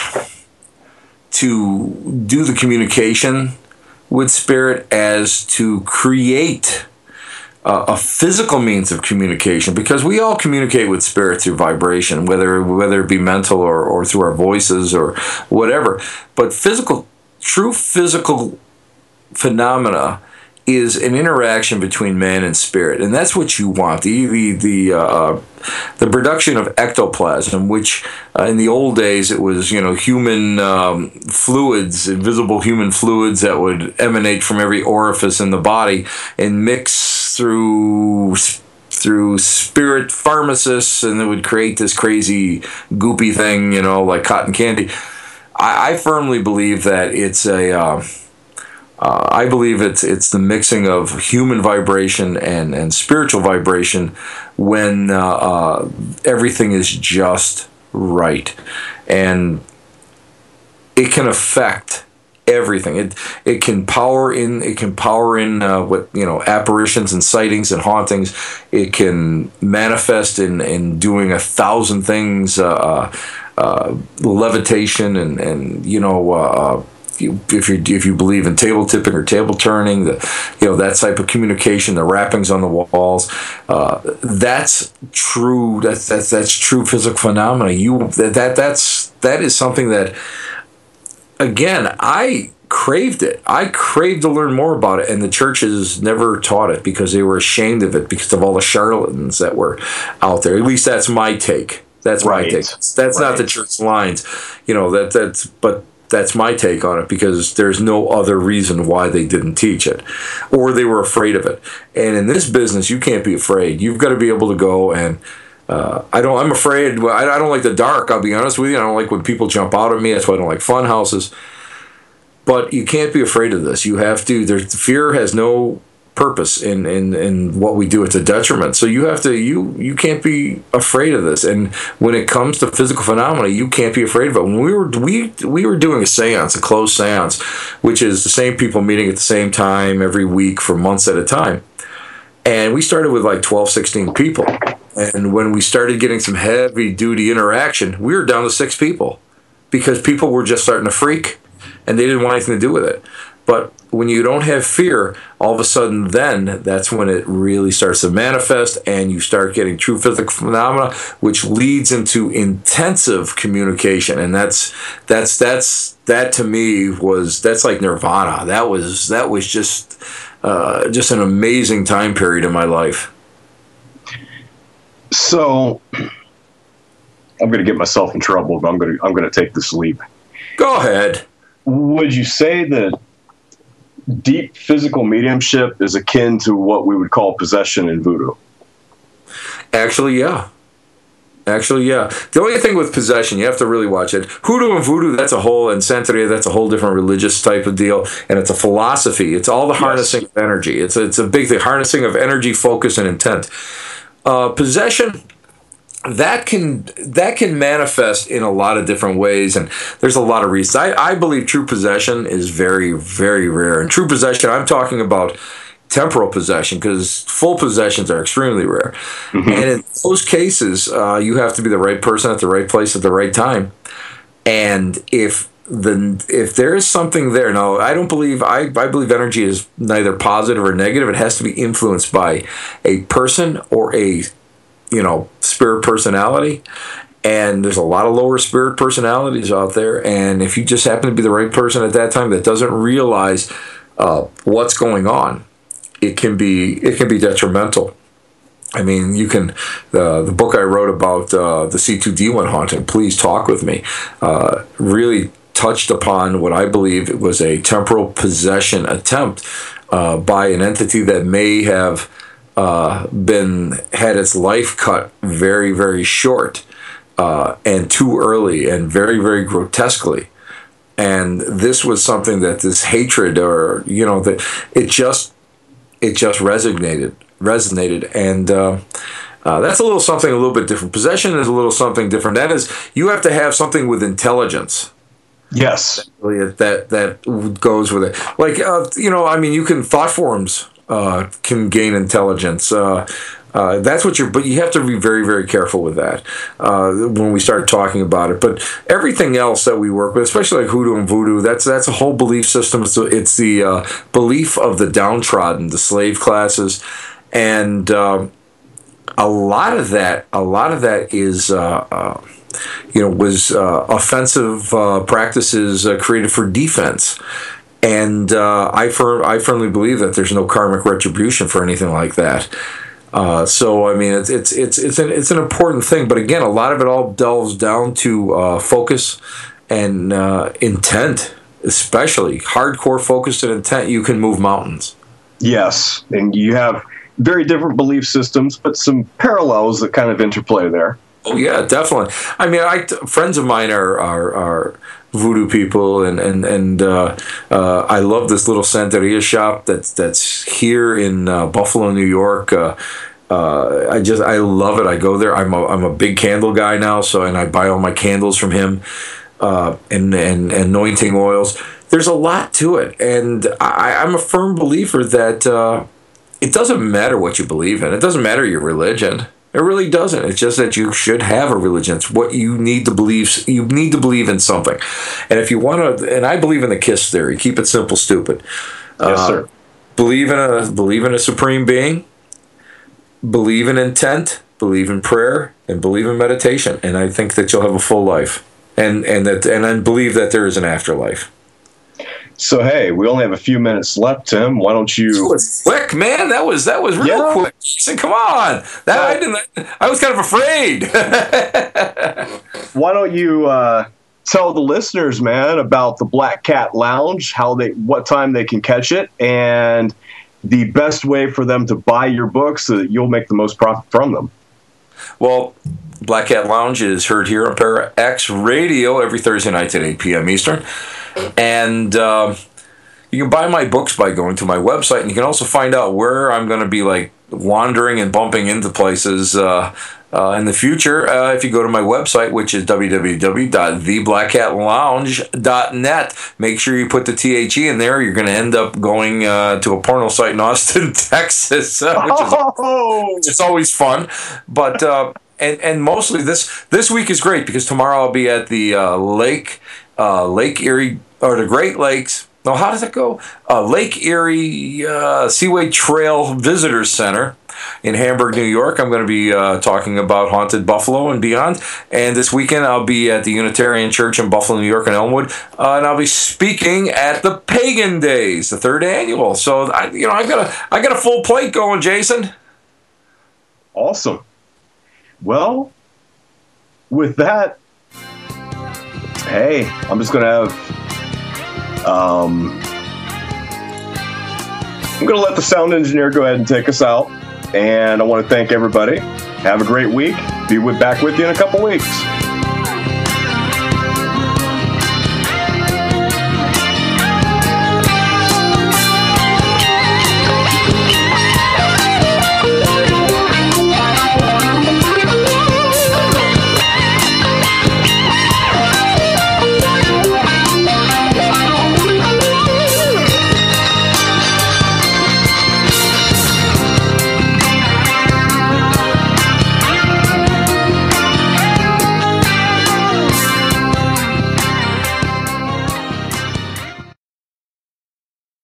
to do the communication with spirit as to create uh, a physical means of communication because we all communicate with spirit through vibration, whether whether it be mental or, or through our voices or whatever. But physical, true physical phenomena is an interaction between man and spirit, and that's what you want. The the the uh, the production of ectoplasm, which uh, in the old days it was you know human um, fluids, invisible human fluids that would emanate from every orifice in the body and mix through through spirit pharmacists, and it would create this crazy goopy thing, you know, like cotton candy. I, I firmly believe that it's a uh, uh, I believe it's it's the mixing of human vibration and, and spiritual vibration when uh, uh, everything is just right, and it can affect everything. It it can power in it can power in uh, what you know apparitions and sightings and hauntings. It can manifest in in doing a thousand things. Uh, uh, levitation and and you know if you if you believe in table tipping or table turning, the you know that type of communication, the wrappings on the walls, uh, that's true. That's that's that's true physical phenomena. You that, that that's that is something that again I craved it. I craved to learn more about it, and the churches never taught it because they were ashamed of it because of all the charlatans that were out there. At least that's my take. That's right. my take. That's right. not the church lines, you know. That that's but that's my take on it because there's no other reason why they didn't teach it or they were afraid of it. And in this business, you can't be afraid. You've got to be able to go and uh, I don't. I'm afraid. I, don't like the dark. I'll be honest with you. I don't like when people jump out at me. That's why I don't like fun houses. But you can't be afraid of this. You have to. There's fear has no purpose in, in, in what we do. It's a detriment. So you have to you you can't be afraid of this. And when it comes to physical phenomena, you can't be afraid of it. When we were we we were doing a séance, a closed séance, which is the same people meeting at the same time every week for months at a time. And we started with like 12, 16 people. And when we started getting some heavy duty interaction, we were down to six people because people were just starting to freak and they didn't want anything to do with it. But when you don't have fear, all of a sudden, then that's when it really starts to manifest, and you start getting true physical phenomena, which leads into intensive communication. And that's that's that's that to me was that's like nirvana. That was that was just uh, just an amazing time period in my life. So I'm going to get myself in trouble, but I'm going to I'm going to take this leap. Go ahead. Would you say that deep physical mediumship is akin to what we would call possession in voodoo? Actually, yeah. Actually, yeah. The only thing with possession, you have to really watch it. Hoodoo and voodoo, that's a whole, and Santeria, that's a whole different religious type of deal, and it's a philosophy. It's all the yes. harnessing of energy. It's a, it's a big thing, harnessing of energy, focus, and intent. Uh, possession, that can that can manifest in a lot of different ways and there's a lot of reasons. I, I believe true possession is very very rare and true possession i'm talking about temporal possession because full possessions are extremely rare. Mm-hmm. and in those cases uh, you have to be the right person at the right place at the right time. And if the if there is something there now i don't believe I, I believe energy is neither positive or negative it has to be influenced by a person or a you know spirit personality and there's a lot of lower spirit personalities out there and if you just happen to be the right person at that time that doesn't realize uh, what's going on it can be it can be detrimental I mean, you can. Uh, the book I wrote about uh, the C2D1 haunting, Please Talk with Me, uh, really touched upon what I believe it was a temporal possession attempt uh, by an entity that may have uh, been had its life cut very very short uh, and too early and very very grotesquely. And this was something that this hatred or you know that it just it just resonated resonated. And uh, uh, that's a little something a little bit different. Possession is a little something different. That is you have to have something with intelligence. Yes. That that goes with it. Like uh, you know i mean you can thought forms uh, can gain intelligence. Uh, uh, that's what you're, but you have to be very, very careful with that uh, when we start talking about it. But everything else that we work with, especially like hoodoo and voodoo, that's that's a whole belief system. So it's the uh, belief of the downtrodden, the slave classes, and um, a lot of that, a lot of that is uh, you know, was uh, offensive uh, practices uh, created for defense and uh, I, fir- I firmly believe that there's no karmic retribution for anything like that. Uh, so I mean, it's it's it's it's an it's an important thing, but again, a lot of it all delves down to uh, focus and uh, intent, especially hardcore focus and intent. You can move mountains. Yes, and you have very different belief systems, but some parallels that kind of interplay there. Oh yeah, definitely. I mean, I friends of mine are are, are voodoo people, and and and uh, uh, I love this little Santeria shop that's that's here in uh, Buffalo, New York. Uh, uh, I just I love it. I go there. I'm a I'm a big candle guy now, so and I buy all my candles from him, uh, and and anointing oils. There's a lot to it, and I, I'm a firm believer that it doesn't matter what you believe in. It doesn't matter your religion it really doesn't. It's just that you should have a religion. It's what you need to believe. You need to believe in something. And if you want to, and I believe in the KISS theory. Keep it simple, stupid. Yes, uh, sir. Believe in a believe in a supreme being. Believe in intent. Believe in prayer, and believe in meditation. And I think that you'll have a full life. And and that and I believe that there is an afterlife. So hey, we only have a few minutes left, Tim. Why don't you? That was quick, man. That was that was real yeah. quick. Said, come on, that I didn't. I was kind of afraid. Why don't you uh, tell the listeners, man, about the Black Cat Lounge, how they, what time they can catch it, and the best way for them to buy your books so that you'll make the most profit from them. Well, Black Cat Lounge is heard here on Para X Radio every Thursday night at 8 p.m. Eastern. And uh, you can buy my books by going to my website, and you can also find out where I'm going to be like wandering and bumping into places uh, uh, in the future. Uh, if you go to my website, which is www.theblackcatlounge.net, make sure you put the THE in there. You're going to end up going uh, to a porno site in Austin, Texas, uh, which, is, Oh, which is always fun. But uh, and and mostly this this week is great because tomorrow I'll be at the uh, Lake uh, Lake Erie or the Great Lakes. No, how does it go? Uh, Lake Erie uh, Seaway Trail Visitors Center in Hamburg, New York. I'm going to be uh, talking about haunted buffalo and beyond. And this weekend I'll be at the Unitarian Church in Buffalo, New York, and Elmwood, uh, and I'll be speaking at the Pagan Days, the third annual. So I, you know, I got a I got a full plate going, Jason. awesome. Well, with that, hey, I'm just gonna have. Um, I'm gonna let the sound engineer go ahead and take us out, and I want to thank everybody. Have a great week. Be with back with you in a couple weeks.